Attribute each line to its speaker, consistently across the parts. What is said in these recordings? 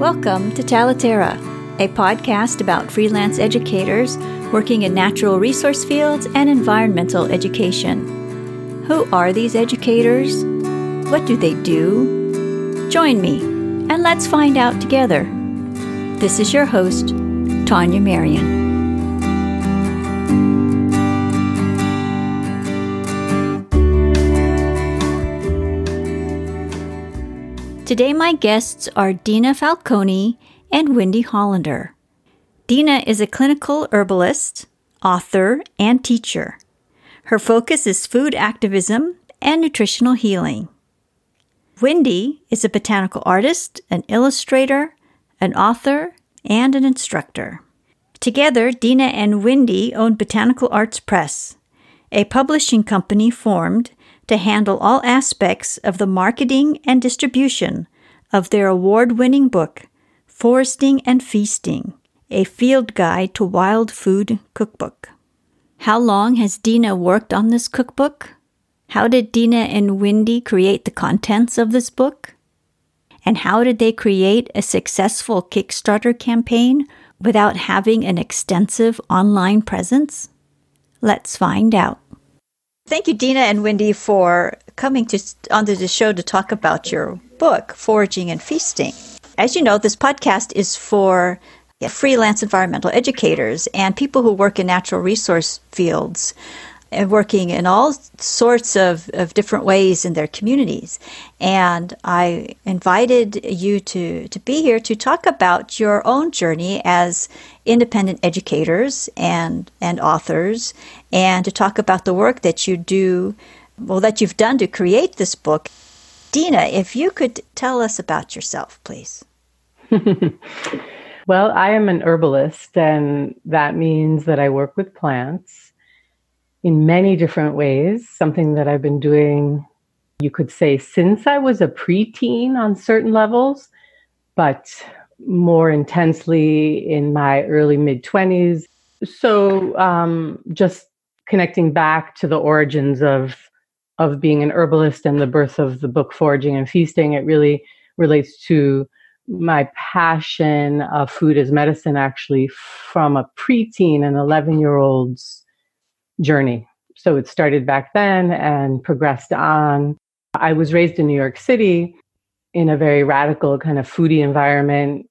Speaker 1: Welcome to Talaterra, a podcast about freelance educators working in natural resource fields and environmental education. Who are these educators? What do they do? Join me and let's find out together. This is your host, Tanya Marion. Today, my guests are Dina Falconi and Wendy Hollender. Dina is a clinical herbalist, author, and teacher. Her focus is food activism and nutritional healing. Wendy is a botanical artist, an illustrator, an author, and an instructor. Together, Dina and Wendy own Botanical Arts Press, a publishing company formed to handle all aspects of the marketing and distribution of their award winning book, Foraging and Feasting A Field Guide to Wild Food Cookbook. How long has Dina worked on this cookbook? How did Dina and Wendy create the contents of this book? And how did they create a successful Kickstarter campaign without having an extensive online presence? Let's find out. Thank you, Dina and Wendy, for coming to onto the show to talk about your book, Foraging and Feasting. As you know, this podcast is for freelance environmental educators and people who work in natural resource fields working in all sorts of, of different ways in their communities. And I invited you to, to be here to talk about your own journey as independent educators and, and authors, and to talk about the work that you do, well, that you've done to create this book. Dina, if you could tell us about yourself, please.
Speaker 2: well, I am an herbalist, and that means that I work with plants in many different ways, something that I've been doing, you could say, since I was a preteen on certain levels, but more intensely in my early mid 20s. So, um, just connecting back to the origins of of being an herbalist and the birth of the book foraging and feasting it really relates to my passion of food as medicine actually from a preteen and 11 year old's journey. So it started back then and progressed on. I was raised in New York City in a very radical kind of foodie environment.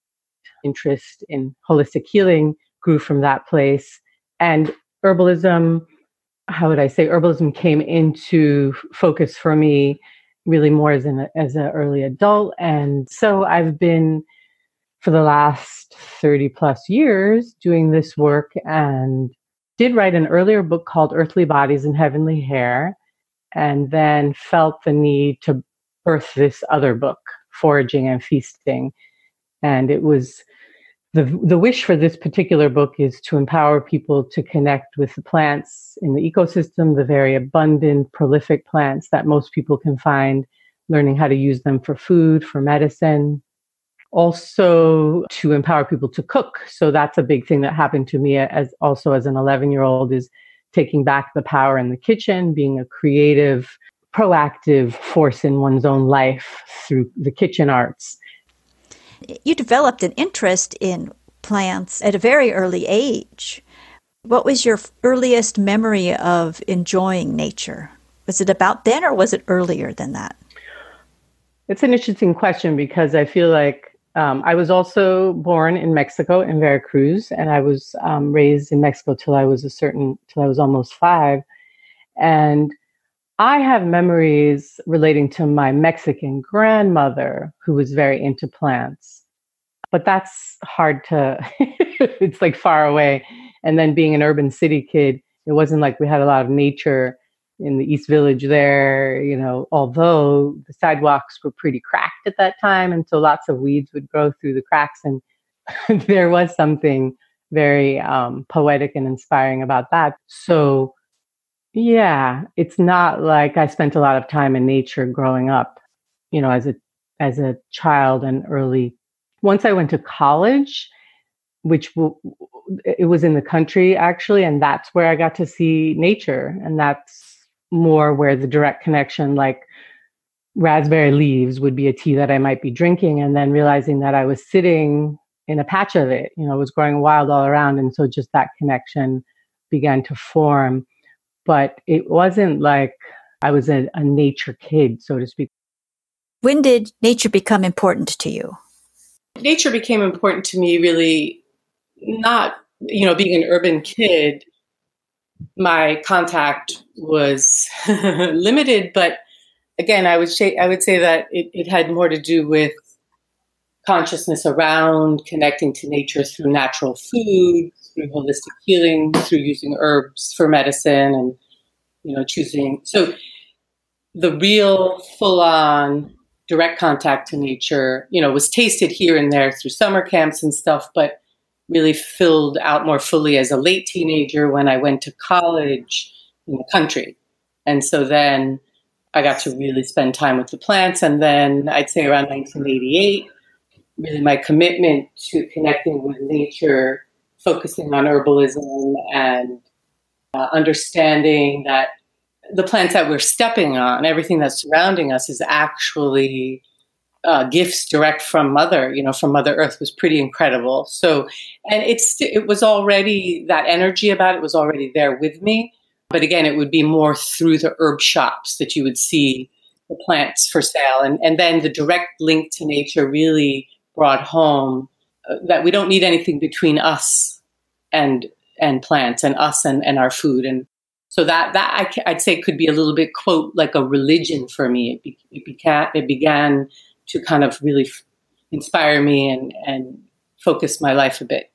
Speaker 2: Interest in holistic healing grew from that place. And herbalism, how would I say, herbalism came into focus for me really more as an as an early adult. And so I've been for the last 30 plus years doing this work and did write an earlier book called Earthly Bodies and Heavenly Hair, and then felt the need to birth this other book, Foraging and Feasting. And it was the, the wish for this particular book is to empower people to connect with the plants in the ecosystem, the very abundant, prolific plants that most people can find, learning how to use them for food, for medicine, also to empower people to cook. So that's a big thing that happened to me as also as an 11 year old is taking back the power in the kitchen, being a creative, proactive force in one's own life through the kitchen arts.
Speaker 1: You developed an interest in plants at a very early age. What was your earliest memory of enjoying nature? Was it about then or was it earlier than that?
Speaker 2: It's an interesting question because I feel like um, I was also born in Mexico in Veracruz, and I was um, raised in Mexico till I was a certain till I was almost five, and I have memories relating to my Mexican grandmother who was very into plants, but that's hard to. it's like far away, and then being an urban city kid, it wasn't like we had a lot of nature in the East Village there, you know, although the sidewalks were pretty cracked at that time, and so lots of weeds would grow through the cracks, and there was something very um, poetic and inspiring about that. So, yeah, it's not like I spent a lot of time in nature growing up, you know, as a as a child and early. Once I went to college, which w- it was in the country actually, and that's where I got to see nature, and that's more where the direct connection like
Speaker 3: raspberry leaves would be a tea that I might be drinking, and then realizing that I was sitting in a patch of it, you know, it was growing wild all around. And so just that connection began to form. But it wasn't like I was a, a nature kid, so to speak.
Speaker 1: When did nature become important to you?
Speaker 2: Nature became important to me really not, you know, being an urban kid, my contact was limited, but again, I would say I would say that it, it had more to do with consciousness around connecting to nature through natural food, through holistic healing, through using herbs for medicine, and you know, choosing. So the real full-on direct contact to nature, you know, was tasted here and there through summer camps and stuff, but really filled out more fully as a late teenager when I went to college in the country. And so then I got to really spend time with the plants. And then I'd say around 1988, really my commitment to connecting with nature, focusing on herbalism and uh, understanding that the plants that we're stepping on, everything that's surrounding us, is actually uh, gifts direct from Mother, you know, from Mother Earth was pretty incredible. So, and it's it was already that energy about it was already there with me. But again, it would be more through the herb shops that you would see the plants for sale, and and then the direct link to nature really brought home uh, that we don't need anything between us and and plants and us and, and our food and so that that I, would say could be a little bit quote like a religion for me. It, be, it it began to kind of really f- inspire me and and focus my life a bit.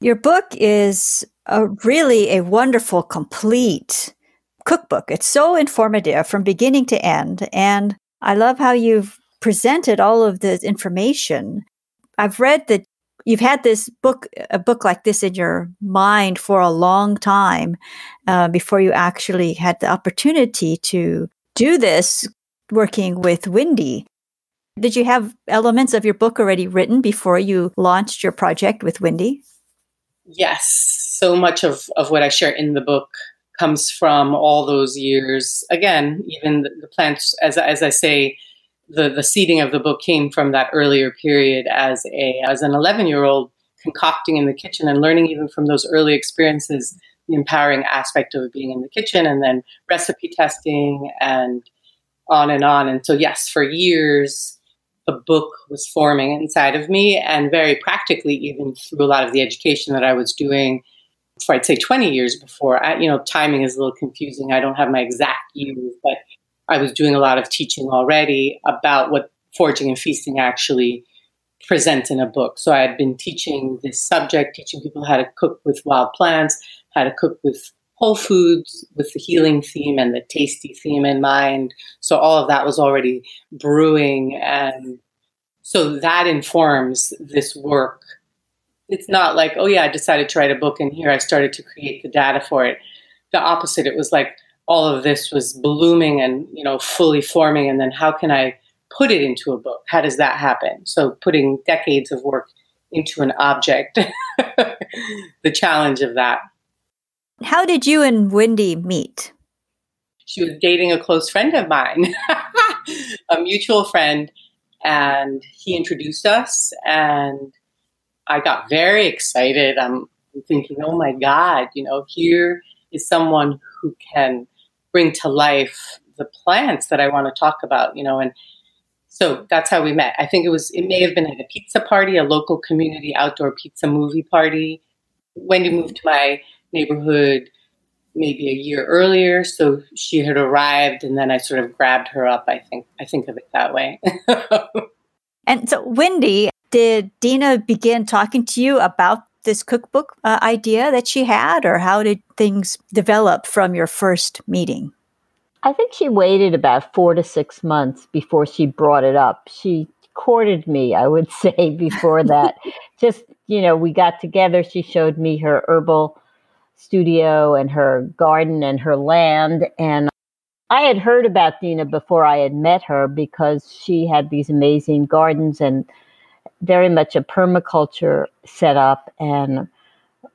Speaker 1: Your book is a really a wonderful, complete cookbook. It's so informative from beginning to end, and I love how you've presented all of the information. I've read that you've had this book, a book like this in your mind for a long time uh, before you actually had the opportunity to do this working with Wendy. Did you have elements of your book already written before you launched your project with Wendy?
Speaker 2: Yes. So much of, of what I share in the book comes from all those years. Again, even the, the plants, as, as I say, the the seeding of the book came from that earlier period as a as an 11 year old concocting in the kitchen and learning even from those early experiences the empowering aspect of being in the kitchen and then recipe testing and on and on and so yes for years the book was forming inside of me and very practically even through a lot of the education that i was doing for i'd say 20 years before I, you know timing is a little confusing i don't have my exact years but I was doing a lot of teaching already about what foraging and feasting actually present in a book. So I had been teaching this subject, teaching people how to cook with wild plants, how to cook with whole foods with the healing theme and the tasty theme in mind. So all of that was already brewing. And so that informs this work. It's not like, oh, yeah, I decided to write a book and here I started to create the data for it. The opposite, it was like, all of this was blooming and you know fully forming and then how can i put it into a book how does that happen so putting decades of work into an object the challenge of that
Speaker 1: how did you and wendy meet
Speaker 2: she was dating a close friend of mine a mutual friend and he introduced us and i got very excited i'm thinking oh my god you know here is someone who can bring to life the plants that I want to talk about, you know, and so that's how we met. I think it was it may have been at a pizza party, a local community outdoor pizza movie party. Wendy moved to my neighborhood maybe a year earlier, so she had arrived and then I sort of grabbed her up, I think I think of it that way.
Speaker 1: and so Wendy, did Dina begin talking to you about this cookbook uh, idea that she had, or how did things develop from your first meeting?
Speaker 4: I think she waited about four to six months before she brought it up. She courted me, I would say, before that. Just, you know, we got together. She showed me her herbal studio and her garden and her land. And I had heard about Dina before I had met her because she had these amazing gardens and very much a permaculture setup and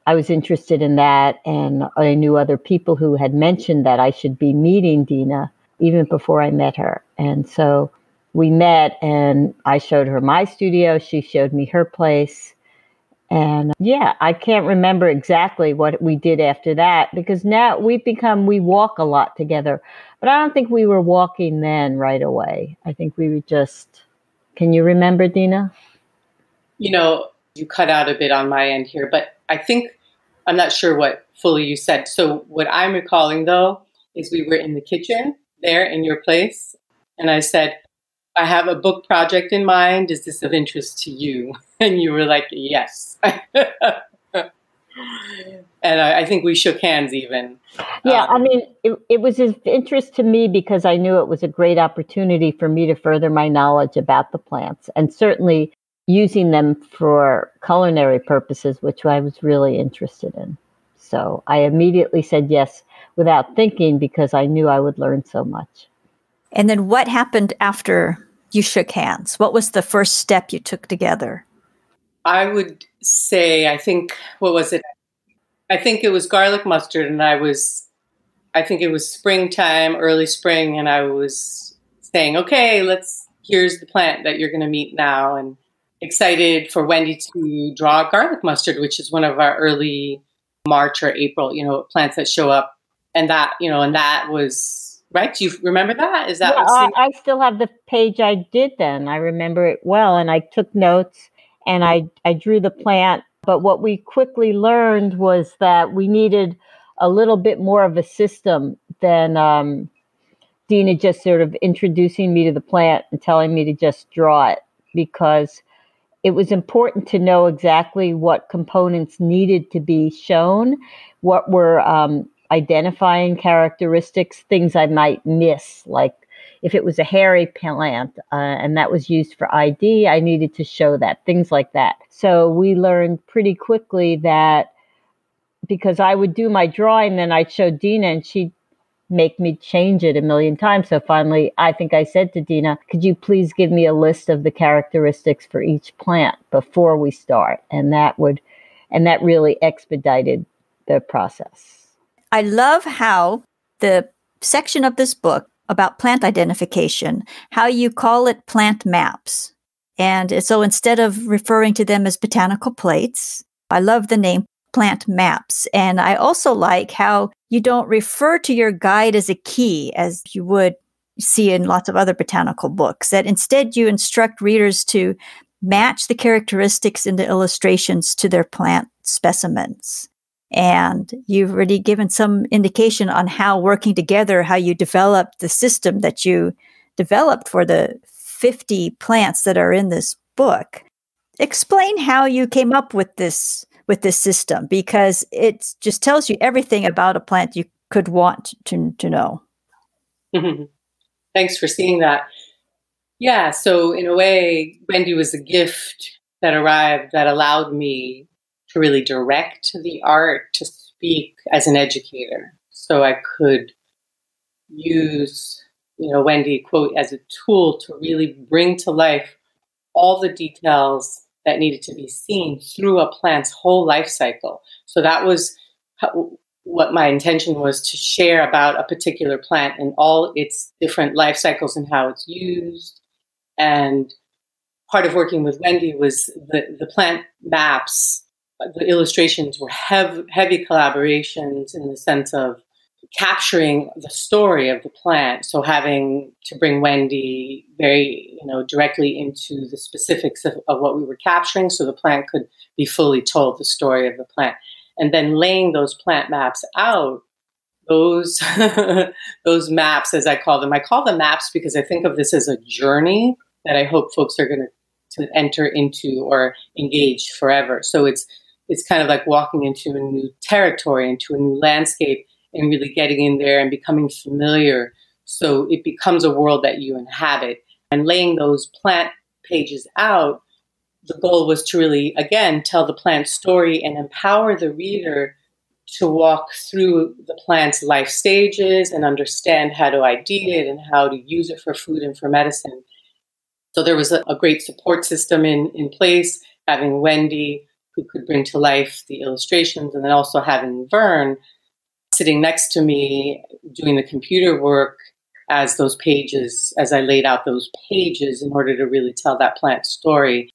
Speaker 4: I was interested in that and I knew other people who had mentioned that I should be meeting Dina even before I met her. And so we met and I showed her my studio. She showed me her place. And yeah, I can't remember exactly what we did after that because now we've become, we walk a lot together. But I don't think we were walking then right away. I think we were just, can you remember, Dina?
Speaker 2: You know, you cut out a bit on my end here, but I think, I'm not sure what fully you said. So, what I'm recalling though is we were in the kitchen there in your place. And I said, I have a book project in mind. Is this of interest to you? And you were like, yes. and I, I, think we shook hands even.
Speaker 4: Yeah, um, I mean, it, it was of interest to me because I knew it was a great opportunity for me to further my knowledge about the plants and certainly using them for culinary purposes, which I was really interested in. So I immediately said yes without thinking because I knew I would learn so much.
Speaker 1: And then what happened after you shook hands? What was the first step you took together?
Speaker 2: I would say, I think, what was it? I think it was garlic mustard, and I was, I think it was springtime, early spring, and I was saying, okay, let's, here's the plant that you're going to meet now. And excited for Wendy to draw garlic mustard, which is one of our early March or April, you know, plants that show up. And that, you know, and that was right? Do you remember that? Is that
Speaker 4: yeah, I, I still have the page I did then. I remember it well, and I took notes and I I drew the plant. But what we quickly learned was that we needed a little bit more of a system than um, Dina just sort of introducing me to the plant and telling me to just draw it because it was important to know exactly what components needed to be shown, what were um, identifying characteristics, things I might miss, like if it was a hairy plant uh, and that was used for ID, I needed to show that, things like that. So we learned pretty quickly that because I would do my drawing, then I'd show Dina and she'd make me change it a million times. So finally, I think I said to Dina, could you please give me a list of the characteristics for each plant before we start? And that would, and that really expedited the process.
Speaker 1: I love how the section of this book about plant identification, how you call it plant maps. And so instead of referring to them as botanical plates, I love the name plant maps. And I also like how you don't refer to your guide as a key as you would see in lots of other botanical books, that instead you instruct readers to match the characteristics in the illustrations to their plant specimens. And you've already given some indication on how working together, how you developed the system that you developed for the 50 plants that are in this book. Explain how you came up with this with this system because it just tells you everything about a plant you could want to, to know. Mm-hmm.
Speaker 2: Thanks for seeing that. Yeah, so in a way, Wendy was a gift that arrived that allowed me to really direct the art to speak as an educator. So I could use, you know, Wendy quote as a tool to really bring to life all the details that needed to be seen through a plant's whole life cycle. So that was what my intention was to share about a particular plant and all its different life cycles and how it's used. And part of working with Wendy was the, the plant maps the illustrations were heavy, heavy collaborations in the sense of capturing the story of the plant. So having to bring Wendy very, you know, directly into the specifics of, of what we were capturing, so the plant could be fully told the story of the plant, and then laying those plant maps out. Those those maps, as I call them, I call them maps because I think of this as a journey that I hope folks are going to to enter into or engage forever. So it's it's kind of like walking into a new territory, into a new landscape, and really getting in there and becoming familiar. So it becomes a world that you inhabit. And laying those plant pages out, the goal was to really, again, tell the plant story and empower the reader to walk through the plant's life stages and understand how to ID it and how to use it for food and for medicine. So there was a, a great support system in, in place, having Wendy who could bring to life the illustrations, and then also having Vern sitting next to me doing the computer work as those pages, as I laid out those pages in order to really tell that plant story.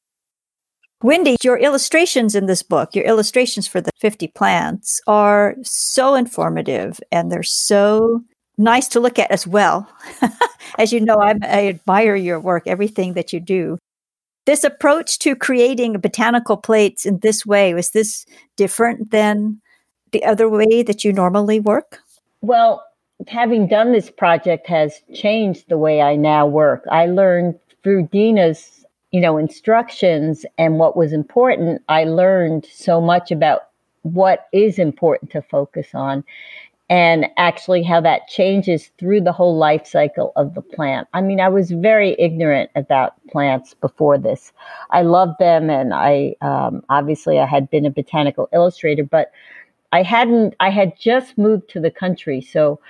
Speaker 1: Wendy, your illustrations in this book, your illustrations for the 50 plants are so informative and they're so nice to look at as well. as you know, I'm, I admire your work, everything that you do. This approach to creating botanical plates in this way, was this different than the other way that you normally work?
Speaker 4: Well, having done this project has changed the way I now work. I learned through Dina's, you know, instructions and what was important. I learned so much about what is important to focus on and actually how that changes through the whole life cycle of the plant. I mean, I was very ignorant about plants before this. I loved them, and I um, obviously I had been a botanical illustrator, but I hadn't. I had just moved to the country, so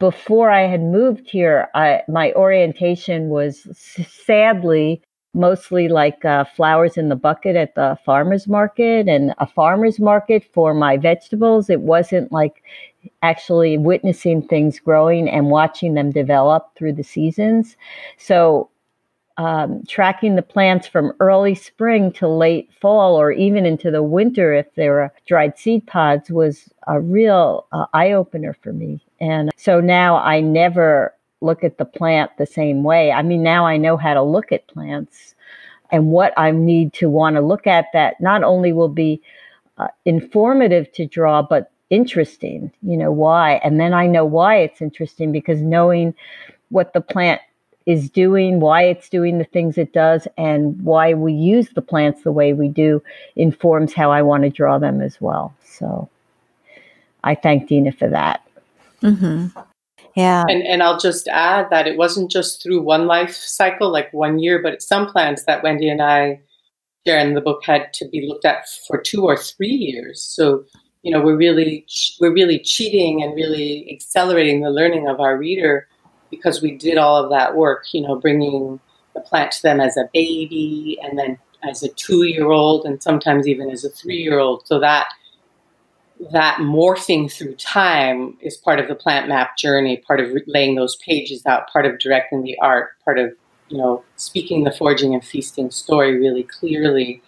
Speaker 4: before I had moved here, I, my orientation was sadly mostly like uh, flowers in the bucket at the farmer's market and a farmer's market for my vegetables. It wasn't like actually witnessing things growing and watching them develop through the seasons. So um, tracking the plants from early spring to late fall or even into the winter if they were dried seed pods was a real uh, eye opener for me. And so now I never look at the plant the same way. I mean, now I know how to look at plants and what I need to want to look at that not only will be uh, informative to draw, but interesting, you know, why. And then I know why it's interesting because knowing what the plant is doing, why it's doing the things it does, and why we use the plants the way we do informs how I want to draw them as well. So I thank Dina for that.
Speaker 1: Mm-hmm. Yeah.
Speaker 2: And, and I'll just add that it wasn't just through one life cycle, like one year, but some plants that Wendy and I share in the book had to be looked at for two or three years. So, you know, we're really, we're really cheating and really accelerating the learning of our reader because we did all of that work, you know, bringing the plant to them as a baby and then as a two year old and sometimes even as a three year old. So that that morphing through time is part of the plant map journey, part of laying those pages out, part of directing the art, part of you know speaking the foraging and feasting story really clearly.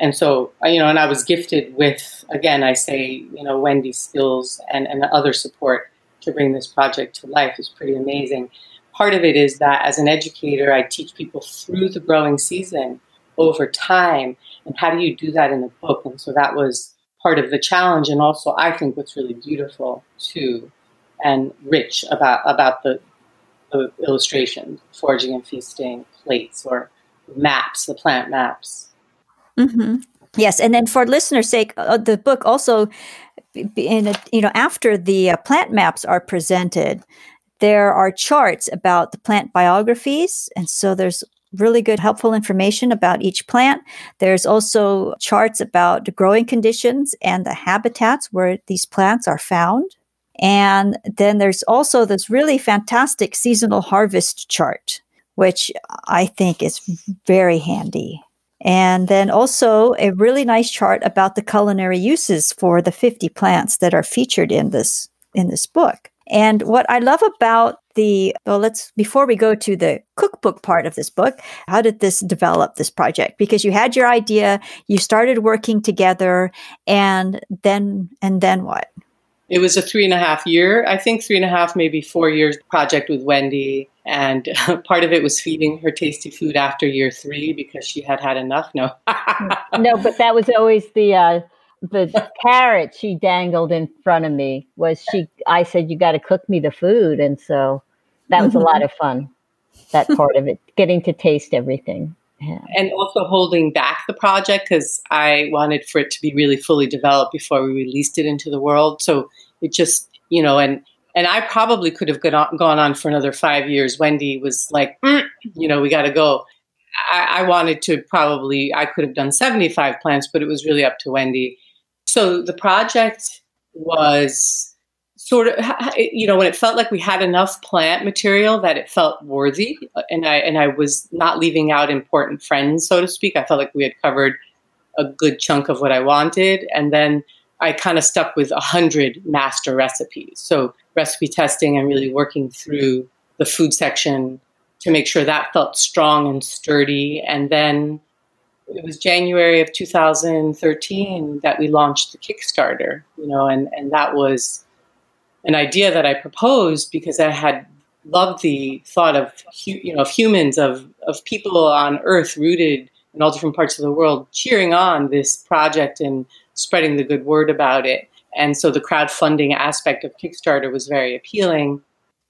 Speaker 2: And so you know, and I was gifted with again, I say you know Wendy's skills and and other support to bring this project to life is pretty amazing. Part of it is that as an educator, I teach people through the growing season over time. And how do you do that in a book? And so that was part of the challenge. And also, I think what's really beautiful too and rich about, about the, the illustration, foraging and feasting plates or maps, the plant maps.
Speaker 1: Mm-hmm. Yes, and then for listeners' sake, uh, the book also in a, you know after the uh, plant maps are presented there are charts about the plant biographies and so there's really good helpful information about each plant. There's also charts about the growing conditions and the habitats where these plants are found. And then there's also this really fantastic seasonal harvest chart which i think is very handy and then also a really nice chart about the culinary uses for the 50 plants that are featured in this in this book. And what I love about the well let's before we go to the cookbook part of this book, how did this develop this project? Because you had your idea, you started working together and then and then what?
Speaker 2: It was a three and a half year, I think three and a half, maybe four years project with Wendy. And part of it was feeding her tasty food after year three because she had had enough. No,
Speaker 4: no, but that was always the uh, the carrot she dangled in front of me. Was she? I said, "You got to cook me the food," and so that was mm-hmm. a lot of fun. That part of it, getting to taste everything.
Speaker 2: Yeah. And also holding back the project because I wanted for it to be really fully developed before we released it into the world. So it just, you know, and and I probably could have gone on, for another five years. Wendy was like, mm, you know, we got to go. I, I wanted to probably, I could have done 75 plants, but it was really up to Wendy. So the project was sort of you know when it felt like we had enough plant material that it felt worthy uh, and i and i was not leaving out important friends so to speak i felt like we had covered a good chunk of what i wanted and then i kind of stuck with a hundred master recipes so recipe testing and really working through the food section to make sure that felt strong and sturdy. And then it was January of 2013 that we launched the Kickstarter, you know, and, and that was an idea that I proposed because I had loved the thought of, you know, of humans, of, of people on earth rooted in all different parts of the world cheering on this project and spreading the good word about it. And so the crowdfunding aspect of Kickstarter was very appealing.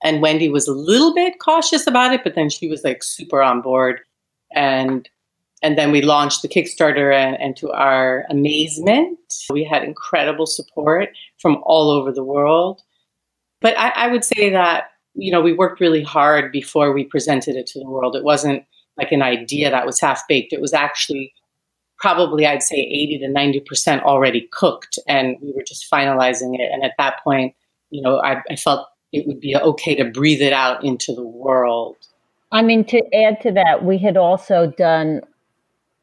Speaker 2: And Wendy was a little bit cautious about it, but then she was like super on board. And and then we launched the Kickstarter, and, and, to our amazement, we had incredible support from all over the world. But I, I would say that you know we worked really hard before we presented it to the world. It wasn't like an idea that was half baked. It was actually probably I'd say 80 to 90% already cooked and we were just finalizing it. And at that point, you know, I, I felt it would be okay to breathe it out into the world.
Speaker 4: I mean, to add to that, we had also done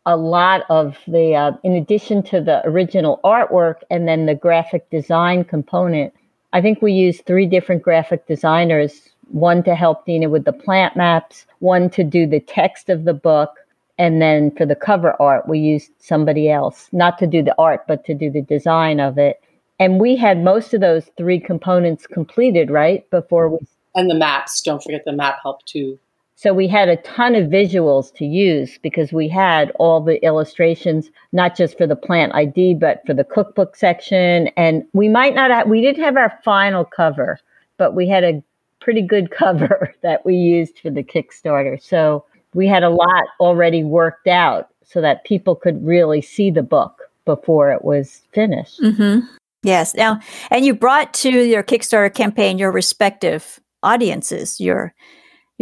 Speaker 4: a lot of the, uh, in addition to the original artwork and then the graphic design component, I think we used three different graphic designers one to help Dina with the plant maps, one to do the text of the book, and then for the cover art, we used somebody else, not to do the art, but to do the design of it. And we had most of those three components completed, right? Before we.
Speaker 2: And the maps. Don't forget the map help too.
Speaker 4: So we had a ton of visuals to use because we had all the illustrations, not just for the plant ID, but for the cookbook section. And we might not have, we didn't have our final cover, but we had a pretty good cover that we used for the Kickstarter. So we had a lot already worked out so that people could really see the book before it was finished.
Speaker 1: Mm-hmm. Yes. Now, and you brought to your Kickstarter campaign your respective audiences, your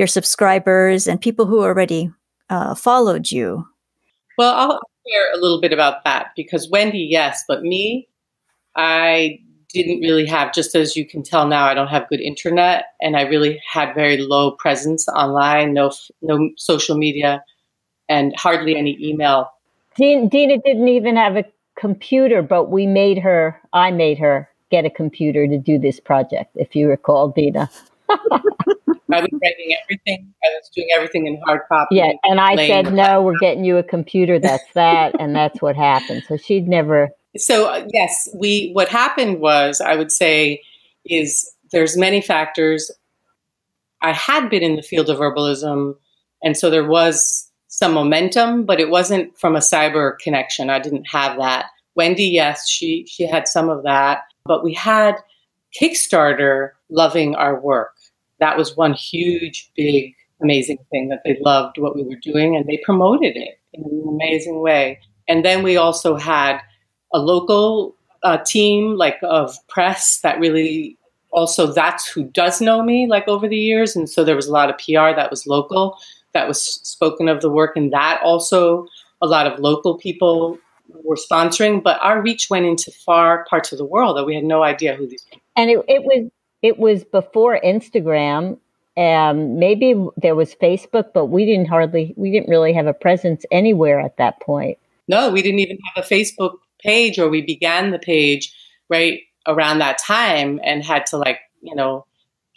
Speaker 1: your subscribers, and people who already uh, followed you.
Speaker 2: Well, I'll share a little bit about that because Wendy, yes, but me, I didn't really have, just as you can tell now, I don't have good internet, and I really had very low presence online, no no social media, and hardly any email.
Speaker 4: Dina, Dina didn't even have a computer, but we made her. I made her get a computer to do this project. If you recall, Dina.
Speaker 2: I was writing everything. I was doing everything in hard copy.
Speaker 4: Yeah, and I said, "No, we're getting you a computer. That's that," and that's what happened. So she'd never
Speaker 2: so uh, yes, we what happened was I would say is there's many factors. I had been in the field of herbalism, and so there was some momentum, but it wasn't from a cyber connection. I didn't have that. Wendy, yes, she she had some of that, but we had Kickstarter loving our work. That was one huge, big, amazing thing that they loved what we were doing, and they promoted it in an amazing way. And then we also had a local uh, team like of press that really also that's who does know me like over the years and so there was a lot of pr that was local that was spoken of the work and that also a lot of local people were sponsoring but our reach went into far parts of the world that we had no idea who these people
Speaker 4: and it, it was it was before instagram um, maybe there was facebook but we didn't hardly we didn't really have a presence anywhere at that point.
Speaker 2: No we didn't even have a facebook page or we began the page right around that time and had to like you know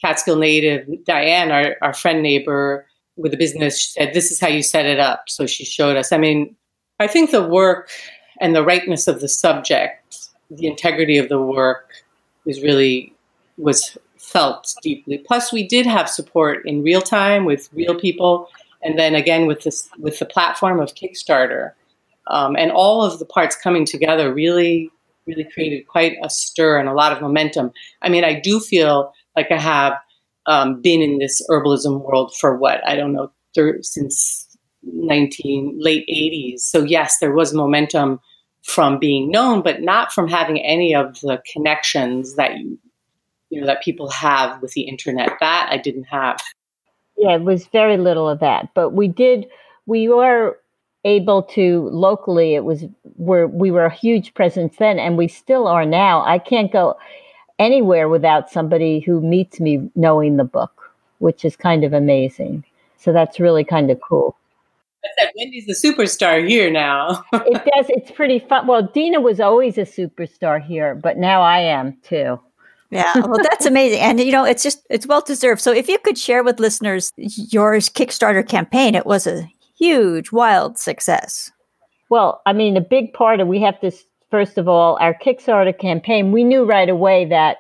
Speaker 2: catskill native diane our, our friend neighbor with a business said this is how you set it up. So she showed us. I mean i think the work and the rightness of the subject the integrity of the work was really was felt deeply plus we did have support in real time with real people and then again with this with the platform of kickstarter um, and all of the parts coming together really, really created quite a stir and a lot of momentum. I mean, I do feel like I have um, been in this herbalism world for what I don't know thir- since 19 late 80s. So yes, there was momentum from being known, but not from having any of the connections that you you know that people have with the internet. That I didn't have.
Speaker 4: Yeah, it was very little of that, but we did. We were able to locally it was where we were a huge presence then and we still are now i can't go anywhere without somebody who meets me knowing the book which is kind of amazing so that's really kind of cool
Speaker 2: I said Wendy's the superstar here now.
Speaker 4: it does. It's pretty fun. Well, Dina was always a superstar here, but now I am too.
Speaker 1: Yeah, well, that's amazing, and you know, it's just it's well deserved. So, if you could share with listeners your Kickstarter campaign, it was a huge, wild success.
Speaker 4: Well, I mean, a big part of we have to first of all our Kickstarter campaign. We knew right away that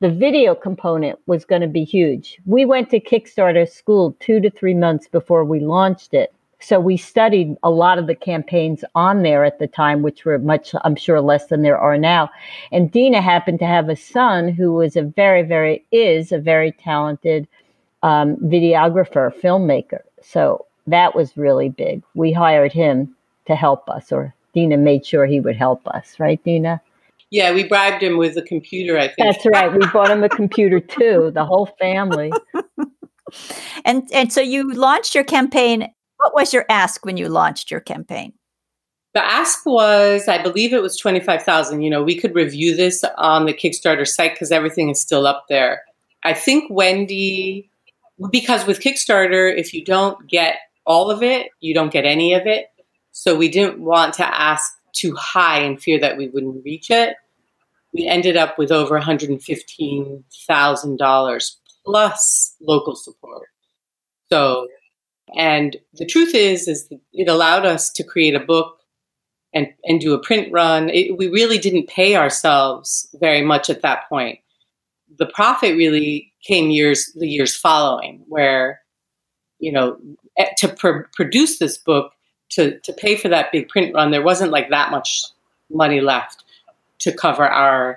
Speaker 4: the video component was going to be huge. We went to Kickstarter school two to three months before we launched it. So we studied a lot of the campaigns on there at the time, which were much, I'm sure, less than there are now. And Dina happened to have a son who was a very, very, is a very talented um, videographer, filmmaker. So that was really big. We hired him to help us, or Dina made sure he would help us, right, Dina?
Speaker 2: Yeah, we bribed him with a computer, I think.
Speaker 4: That's right. We bought him a computer too, the whole family.
Speaker 1: and and so you launched your campaign. What was your ask when you launched your campaign?
Speaker 2: The ask was, I believe it was 25,000. You know, we could review this on the Kickstarter site because everything is still up there. I think Wendy, because with Kickstarter, if you don't get all of it, you don't get any of it. So we didn't want to ask too high in fear that we wouldn't reach it. We ended up with over $115,000 plus local support. So, and the truth is, is it allowed us to create a book and, and do a print run. It, we really didn't pay ourselves very much at that point. The profit really came years, the years following, where, you know, eh, to pr- produce this book, to, to pay for that big print run, there wasn't like that much money left to cover our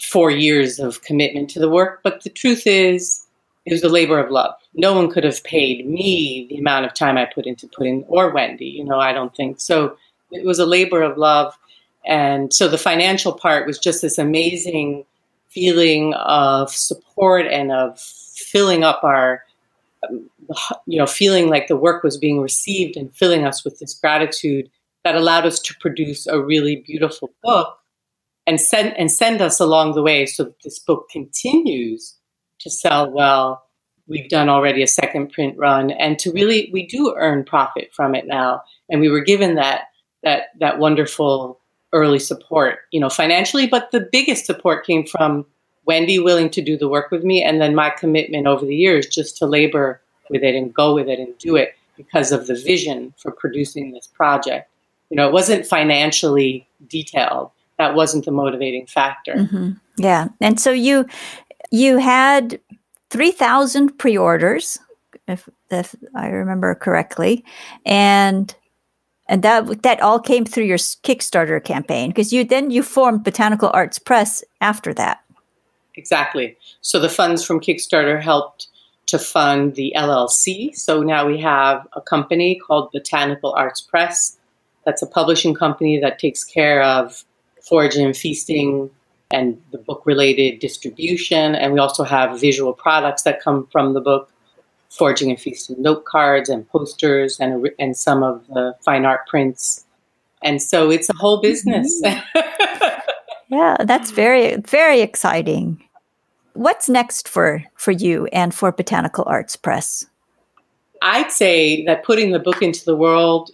Speaker 2: four years of commitment to the work. But the truth is, it was a labor of love. No one could have paid me the amount of time I put into putting, or Wendy, you know, I don't think. So it was a labor of love. And so the financial part was just this amazing feeling of support and of filling up our you know, feeling like the work was being received and filling us with this gratitude that allowed us to produce a really beautiful book and send and send us along the way so that this book continues to sell well. We've done already a second print run and to really we do earn profit from it now. And we were given that that that wonderful early support, you know, financially, but the biggest support came from Wendy willing to do the work with me, and then my commitment over the years just to labor with it and go with it and do it because of the vision for producing this project. You know, it wasn't financially detailed. That wasn't the motivating factor.
Speaker 1: Mm-hmm. Yeah, and so you you had three thousand pre-orders, if if I remember correctly, and and that that all came through your Kickstarter campaign because you then you formed Botanical Arts Press after that.
Speaker 2: Exactly. So the funds from Kickstarter helped to fund the LLC. So now we have a company called Botanical Arts Press. That's a publishing company that takes care of foraging and feasting and the book related distribution. And we also have visual products that come from the book foraging and feasting note cards and posters and, and some of the fine art prints. And so it's a whole business.
Speaker 1: Mm-hmm. yeah, that's very, very exciting what's next for for you and for Botanical Arts Press?
Speaker 2: I'd say that putting the book into the world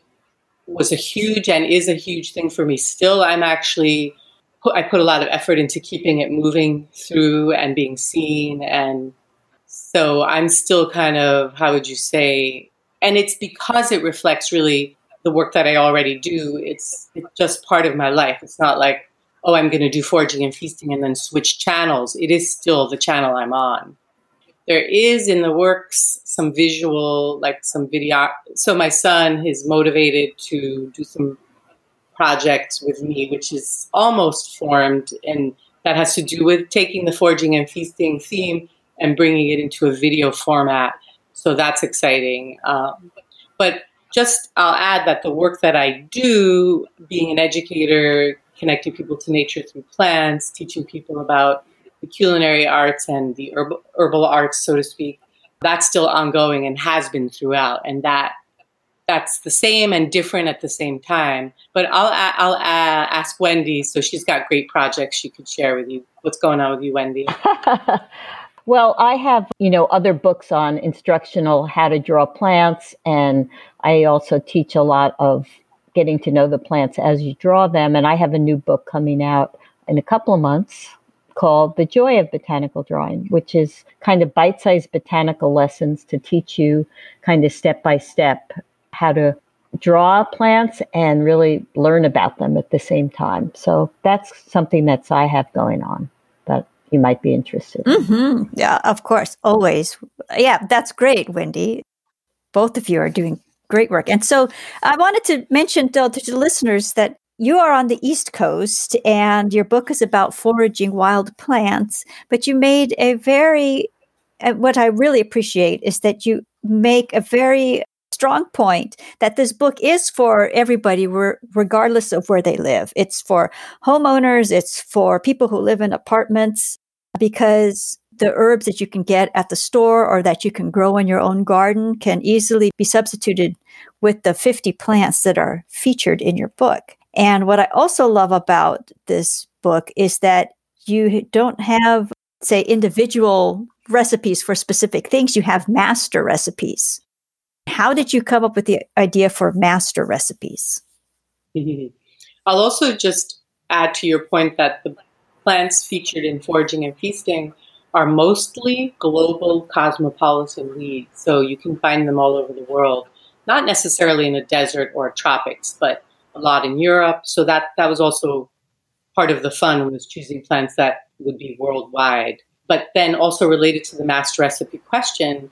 Speaker 2: was a huge and is a huge thing for me. Still, I'm actually I put a lot of effort into keeping it moving through and being seen, and so I'm still kind of how would you say? And it's because it reflects really the work that I already do. It's it's just part of my life. It's not like oh, I'm going to do foraging and feasting and then switch channels. It is still the channel I'm on. There is in the works some visual, like some video. So my son is motivated to do some projects with me, which is almost formed, and that has to do with taking the foraging and feasting theme and bringing it into a video format. So that's exciting. Um, but just I'll add that the work that I do, being an educator, connecting people to nature through plants, teaching people about the culinary arts and the herbal, herbal arts, so to speak. That's still ongoing and has been throughout, and that that's the same and different at the same time. But I'll I'll uh, ask Wendy, so she's got great projects she could share with you. What's going on with you, Wendy?
Speaker 4: well, I have you know other books on instructional how to draw plants, and I also teach a lot of getting to know the plants as you draw them. And I have a new book coming out in a couple of months called The Joy of Botanical Drawing, which is kind of bite sized botanical lessons to teach you kind of step by step how to draw plants and really learn about them at the same time. So that's something that's I have going on that you might be interested in.
Speaker 1: Mm-hmm. Yeah, of course. Always. Yeah, that's great, Wendy. Both of you are doing great work. And so I wanted to mention to the listeners that you are on the East Coast and your book is about foraging wild plants, but you made a very, what I really appreciate is that you make a very strong point that this book is for everybody, regardless of where they live. It's for homeowners, it's for people who live in apartments, because the herbs that you can get at the store or that you can grow in your own garden can easily be substituted with the 50 plants that are featured in your book. And what I also love about this book is that you don't have, say, individual recipes for specific things, you have master recipes. How did you come up with the idea for master recipes?
Speaker 2: I'll also just add to your point that the plants featured in Foraging and Feasting are mostly global cosmopolitan weeds. So you can find them all over the world, not necessarily in a desert or tropics, but a lot in Europe. So that, that was also part of the fun was choosing plants that would be worldwide. But then also related to the master recipe question,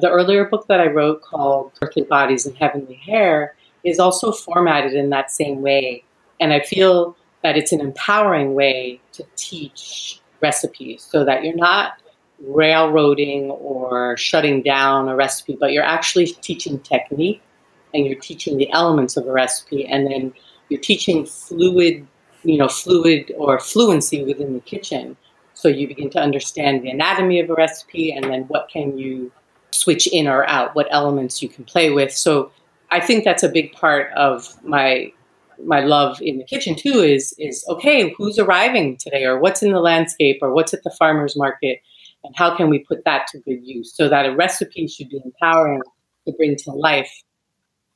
Speaker 2: the earlier book that I wrote called Earthly Bodies and Heavenly Hair is also formatted in that same way. And I feel that it's an empowering way to teach recipes so that you're not railroading or shutting down a recipe, but you're actually teaching technique and you're teaching the elements of a recipe and then you're teaching fluid, you know, fluid or fluency within the kitchen. So you begin to understand the anatomy of a recipe and then what can you switch in or out, what elements you can play with. So I think that's a big part of my my love in the kitchen too is is okay who's arriving today or what's in the landscape or what's at the farmers market and how can we put that to good use so that a recipe should be empowering to bring to life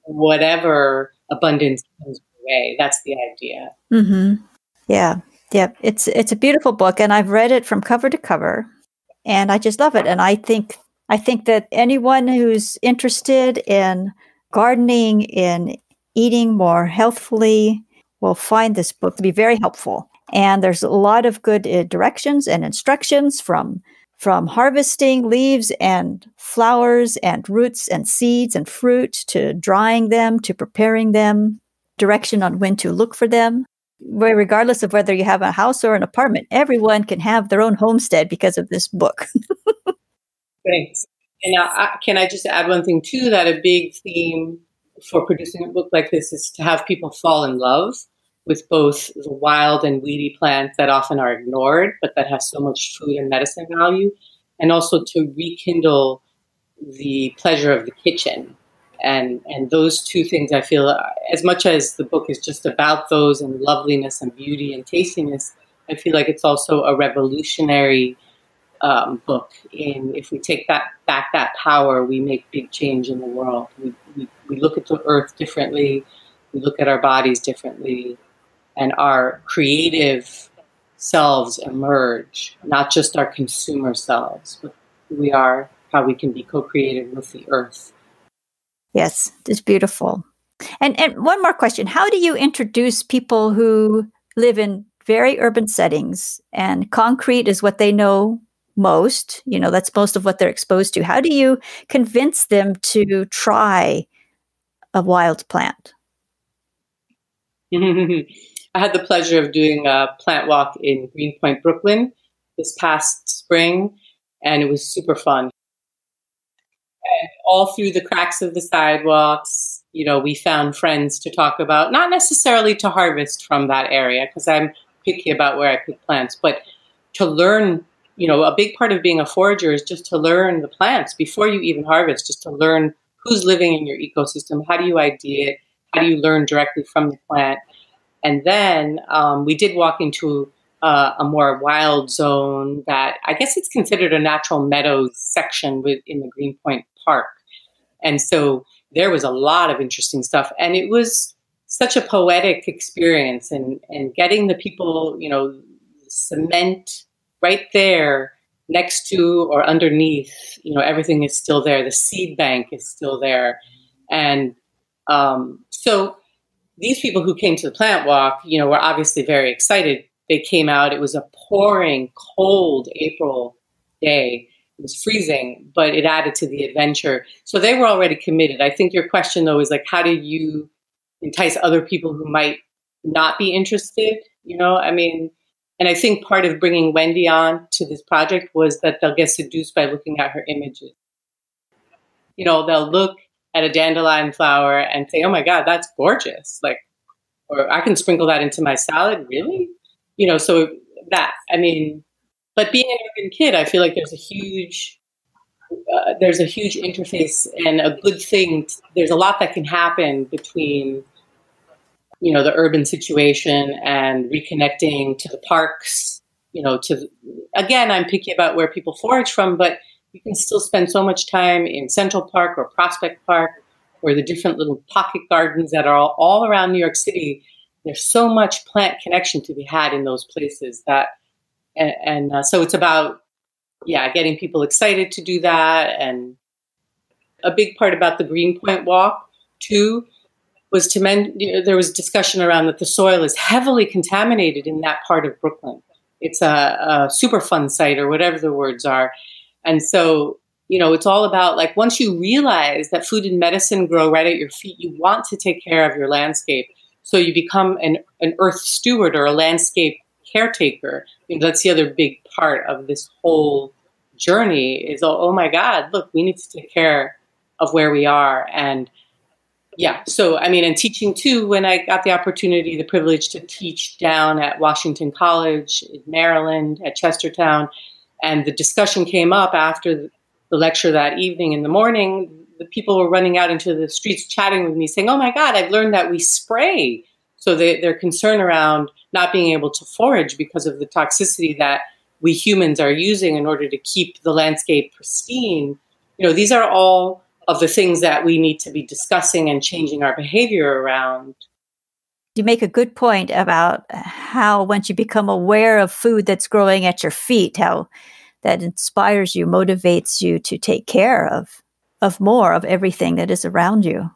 Speaker 2: whatever abundance comes away that's the idea.
Speaker 1: Mm-hmm. yeah. Yeah it's it's a beautiful book and i've read it from cover to cover and i just love it. And i think i think that anyone who's interested in gardening in eating more healthfully will find this book to be very helpful. And there's a lot of good uh, directions and instructions from from harvesting leaves and flowers and roots and seeds and fruit to drying them to preparing them, direction on when to look for them. Where regardless of whether you have a house or an apartment, everyone can have their own homestead because of this book.
Speaker 2: Thanks. And uh, can I just add one thing too? That a big theme for producing a book like this is to have people fall in love with both the wild and weedy plants that often are ignored, but that have so much food and medicine value, and also to rekindle the pleasure of the kitchen. And, and those two things, I feel, as much as the book is just about those and loveliness and beauty and tastiness, I feel like it's also a revolutionary um, book. In if we take that back that power, we make big change in the world. We, we, we look at the earth differently. We look at our bodies differently, and our creative selves emerge. Not just our consumer selves, but we are, how we can be co-created with the earth.
Speaker 1: Yes, it's beautiful. And and one more question: How do you introduce people who live in very urban settings and concrete is what they know most you know that's most of what they're exposed to. How do you convince them to try a wild plant?
Speaker 2: I had the pleasure of doing a plant walk in greenpoint brooklyn this past spring and it was super fun. And all through the cracks of the sidewalks you know we found friends to talk about not necessarily to harvest from that area because i'm picky about where i pick plants but to learn you know, a big part of being a forager is just to learn the plants before you even harvest, just to learn who's living in your ecosystem, how do you ID it, how do you learn directly from the plant. And then um, we did walk into uh, a more wild zone that I guess it's considered a natural meadows section within the Greenpoint Park. And so there was a lot of interesting stuff. And it was such a poetic experience and, and getting the people, you know, cement right there next to or underneath, you know, everything is still there. The seed bank is still there. And um, so these people who came to the plant walk, you know, were obviously very excited. They came out. It was a pouring, cold April day. It was freezing, but it added to the adventure. So they were already committed. I think your question, though, is like, how do you entice other people who might not be interested? You know, I mean, and I think part of bringing Wendy on to this project was that they'll get seduced by looking at her images. You know, they'll look at a dandelion flower and say, "Oh my God, that's gorgeous!" Like, or I can sprinkle that into my salad. Really? You know, so that I mean, but being an urban kid, I feel like there's a huge uh, there's a huge interface and a good thing. There's a lot that can happen between you know the urban situation and reconnecting to the parks you know to again i'm picky about where people forage from but you can still spend so much time in central park or prospect park or the different little pocket gardens that are all, all around new york city. There's so much plant connection to be had in those places that and, and uh, so it's about yeah getting people excited to do that and a big part about the greenpoint walk too was to men, you know, there was discussion around that the soil is heavily contaminated in that part of Brooklyn. It's a, a Superfund site or whatever the words are. And so, you know, it's all about like once you realize that food and medicine grow right at your feet, you want to take care of your landscape. So you become an, an earth steward or a landscape caretaker. You know, that's the other big part of this whole journey is, oh, oh my God, look, we need to take care of where we are. And yeah. So, I mean, and teaching too, when I got the opportunity, the privilege to teach down at Washington College in Maryland, at Chestertown, and the discussion came up after the lecture that evening in the morning, the people were running out into the streets chatting with me saying, Oh my God, I've learned that we spray. So they, their concern around not being able to forage because of the toxicity that we humans are using in order to keep the landscape pristine. You know, these are all of the things that we need to be discussing and changing our behavior around.
Speaker 1: You make a good point about how once you become aware of food that's growing at your feet, how that inspires you, motivates you to take care of of more of everything that is around you.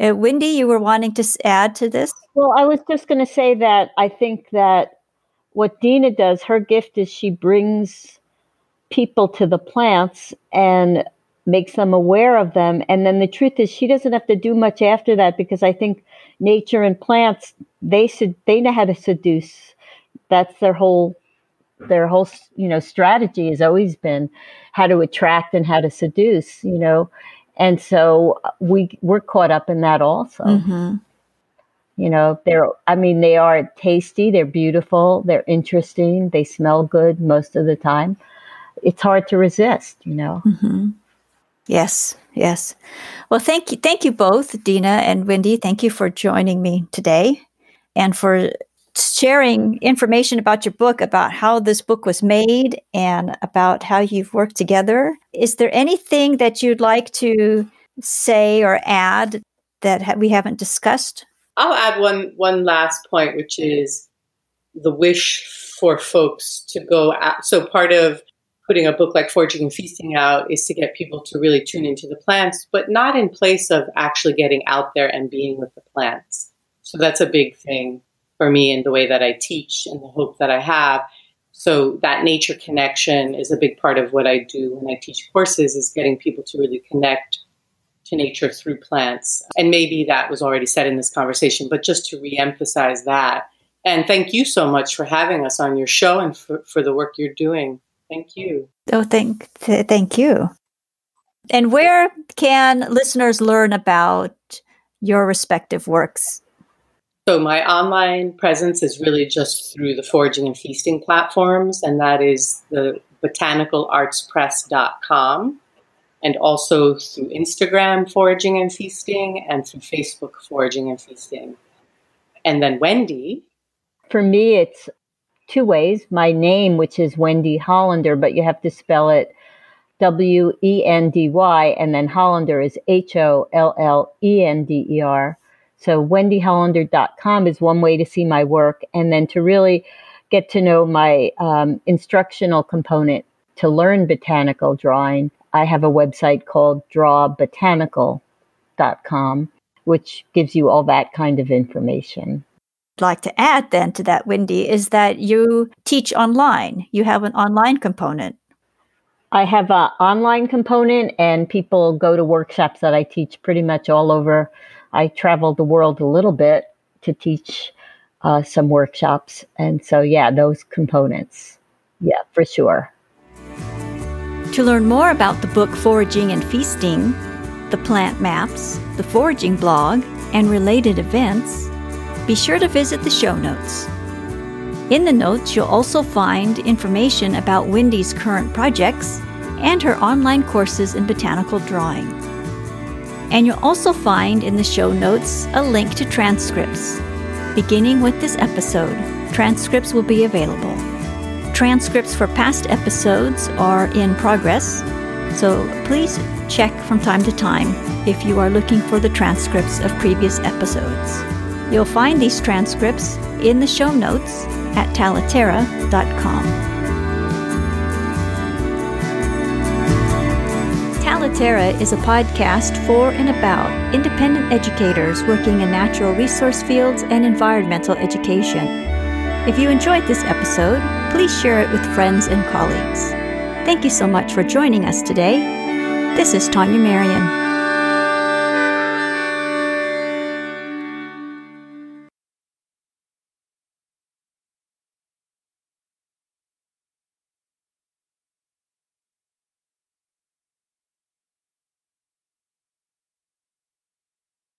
Speaker 1: Uh, Wendy, you were wanting to add to this?
Speaker 4: Well, I was just going to say that I think that what Dina does, her gift is she brings people to the plants and makes them aware of them. And then the truth is, she doesn't have to do much after that because I think nature and plants they should they know how to seduce. That's their whole their whole you know strategy has always been how to attract and how to seduce. You know, and so we we're caught up in that also. Mm-hmm. You know, they're I mean they are tasty, they're beautiful, they're interesting, they smell good most of the time. It's hard to resist. You know.
Speaker 1: Mm-hmm. Yes, yes. Well, thank you, thank you both, Dina and Wendy. Thank you for joining me today, and for sharing information about your book, about how this book was made, and about how you've worked together. Is there anything that you'd like to say or add that we haven't discussed?
Speaker 2: I'll add one one last point, which is the wish for folks to go out. So part of putting a book like Foraging and Feasting out is to get people to really tune into the plants, but not in place of actually getting out there and being with the plants. So that's a big thing for me in the way that I teach and the hope that I have. So that nature connection is a big part of what I do when I teach courses is getting people to really connect to nature through plants. And maybe that was already said in this conversation, but just to reemphasize that. And thank you so much for having us on your show and for, for the work you're doing. Thank you. Oh,
Speaker 1: thank, th- thank you. And where can listeners learn about your respective works?
Speaker 2: So, my online presence is really just through the Foraging and Feasting platforms, and that is the botanicalartspress.com, and also through Instagram, Foraging and Feasting, and through Facebook, Foraging and Feasting. And then Wendy.
Speaker 4: For me, it's two ways. My name, which is Wendy Hollender, but you have to spell it W E N D Y, and then Hollender is H O L L E N D E R. So wendyhollender.com is one way to see my work. And then to really get to know my um, instructional component to learn botanical drawing, I have a website called drawbotanical.com, which gives you all that kind of information.
Speaker 1: I'd like to add then to that, Wendy, is that you teach online. You have an online component.
Speaker 4: I have an online component, and people go to workshops that I teach pretty much all over. I travel the world a little bit to teach uh, some workshops. And so, yeah, those components. Yeah, for sure.
Speaker 1: To learn more about the book Foraging and Feasting, the plant maps, the foraging blog, and related events, be sure to visit the show notes. In the notes, you'll also find information about Wendy's current projects and her online courses in botanical drawing. And you'll also find in the show notes a link to transcripts. Beginning with this episode, transcripts will be available. Transcripts for past episodes are in progress, so please check from time to time if you are looking for the transcripts of previous episodes. You'll find these transcripts in the show notes at talaterra.com. Talaterra is a podcast for and about independent educators working in natural resource fields and environmental education. If you enjoyed this episode, please share it with friends and colleagues. Thank you so much for joining us today. This is Tanya Marion.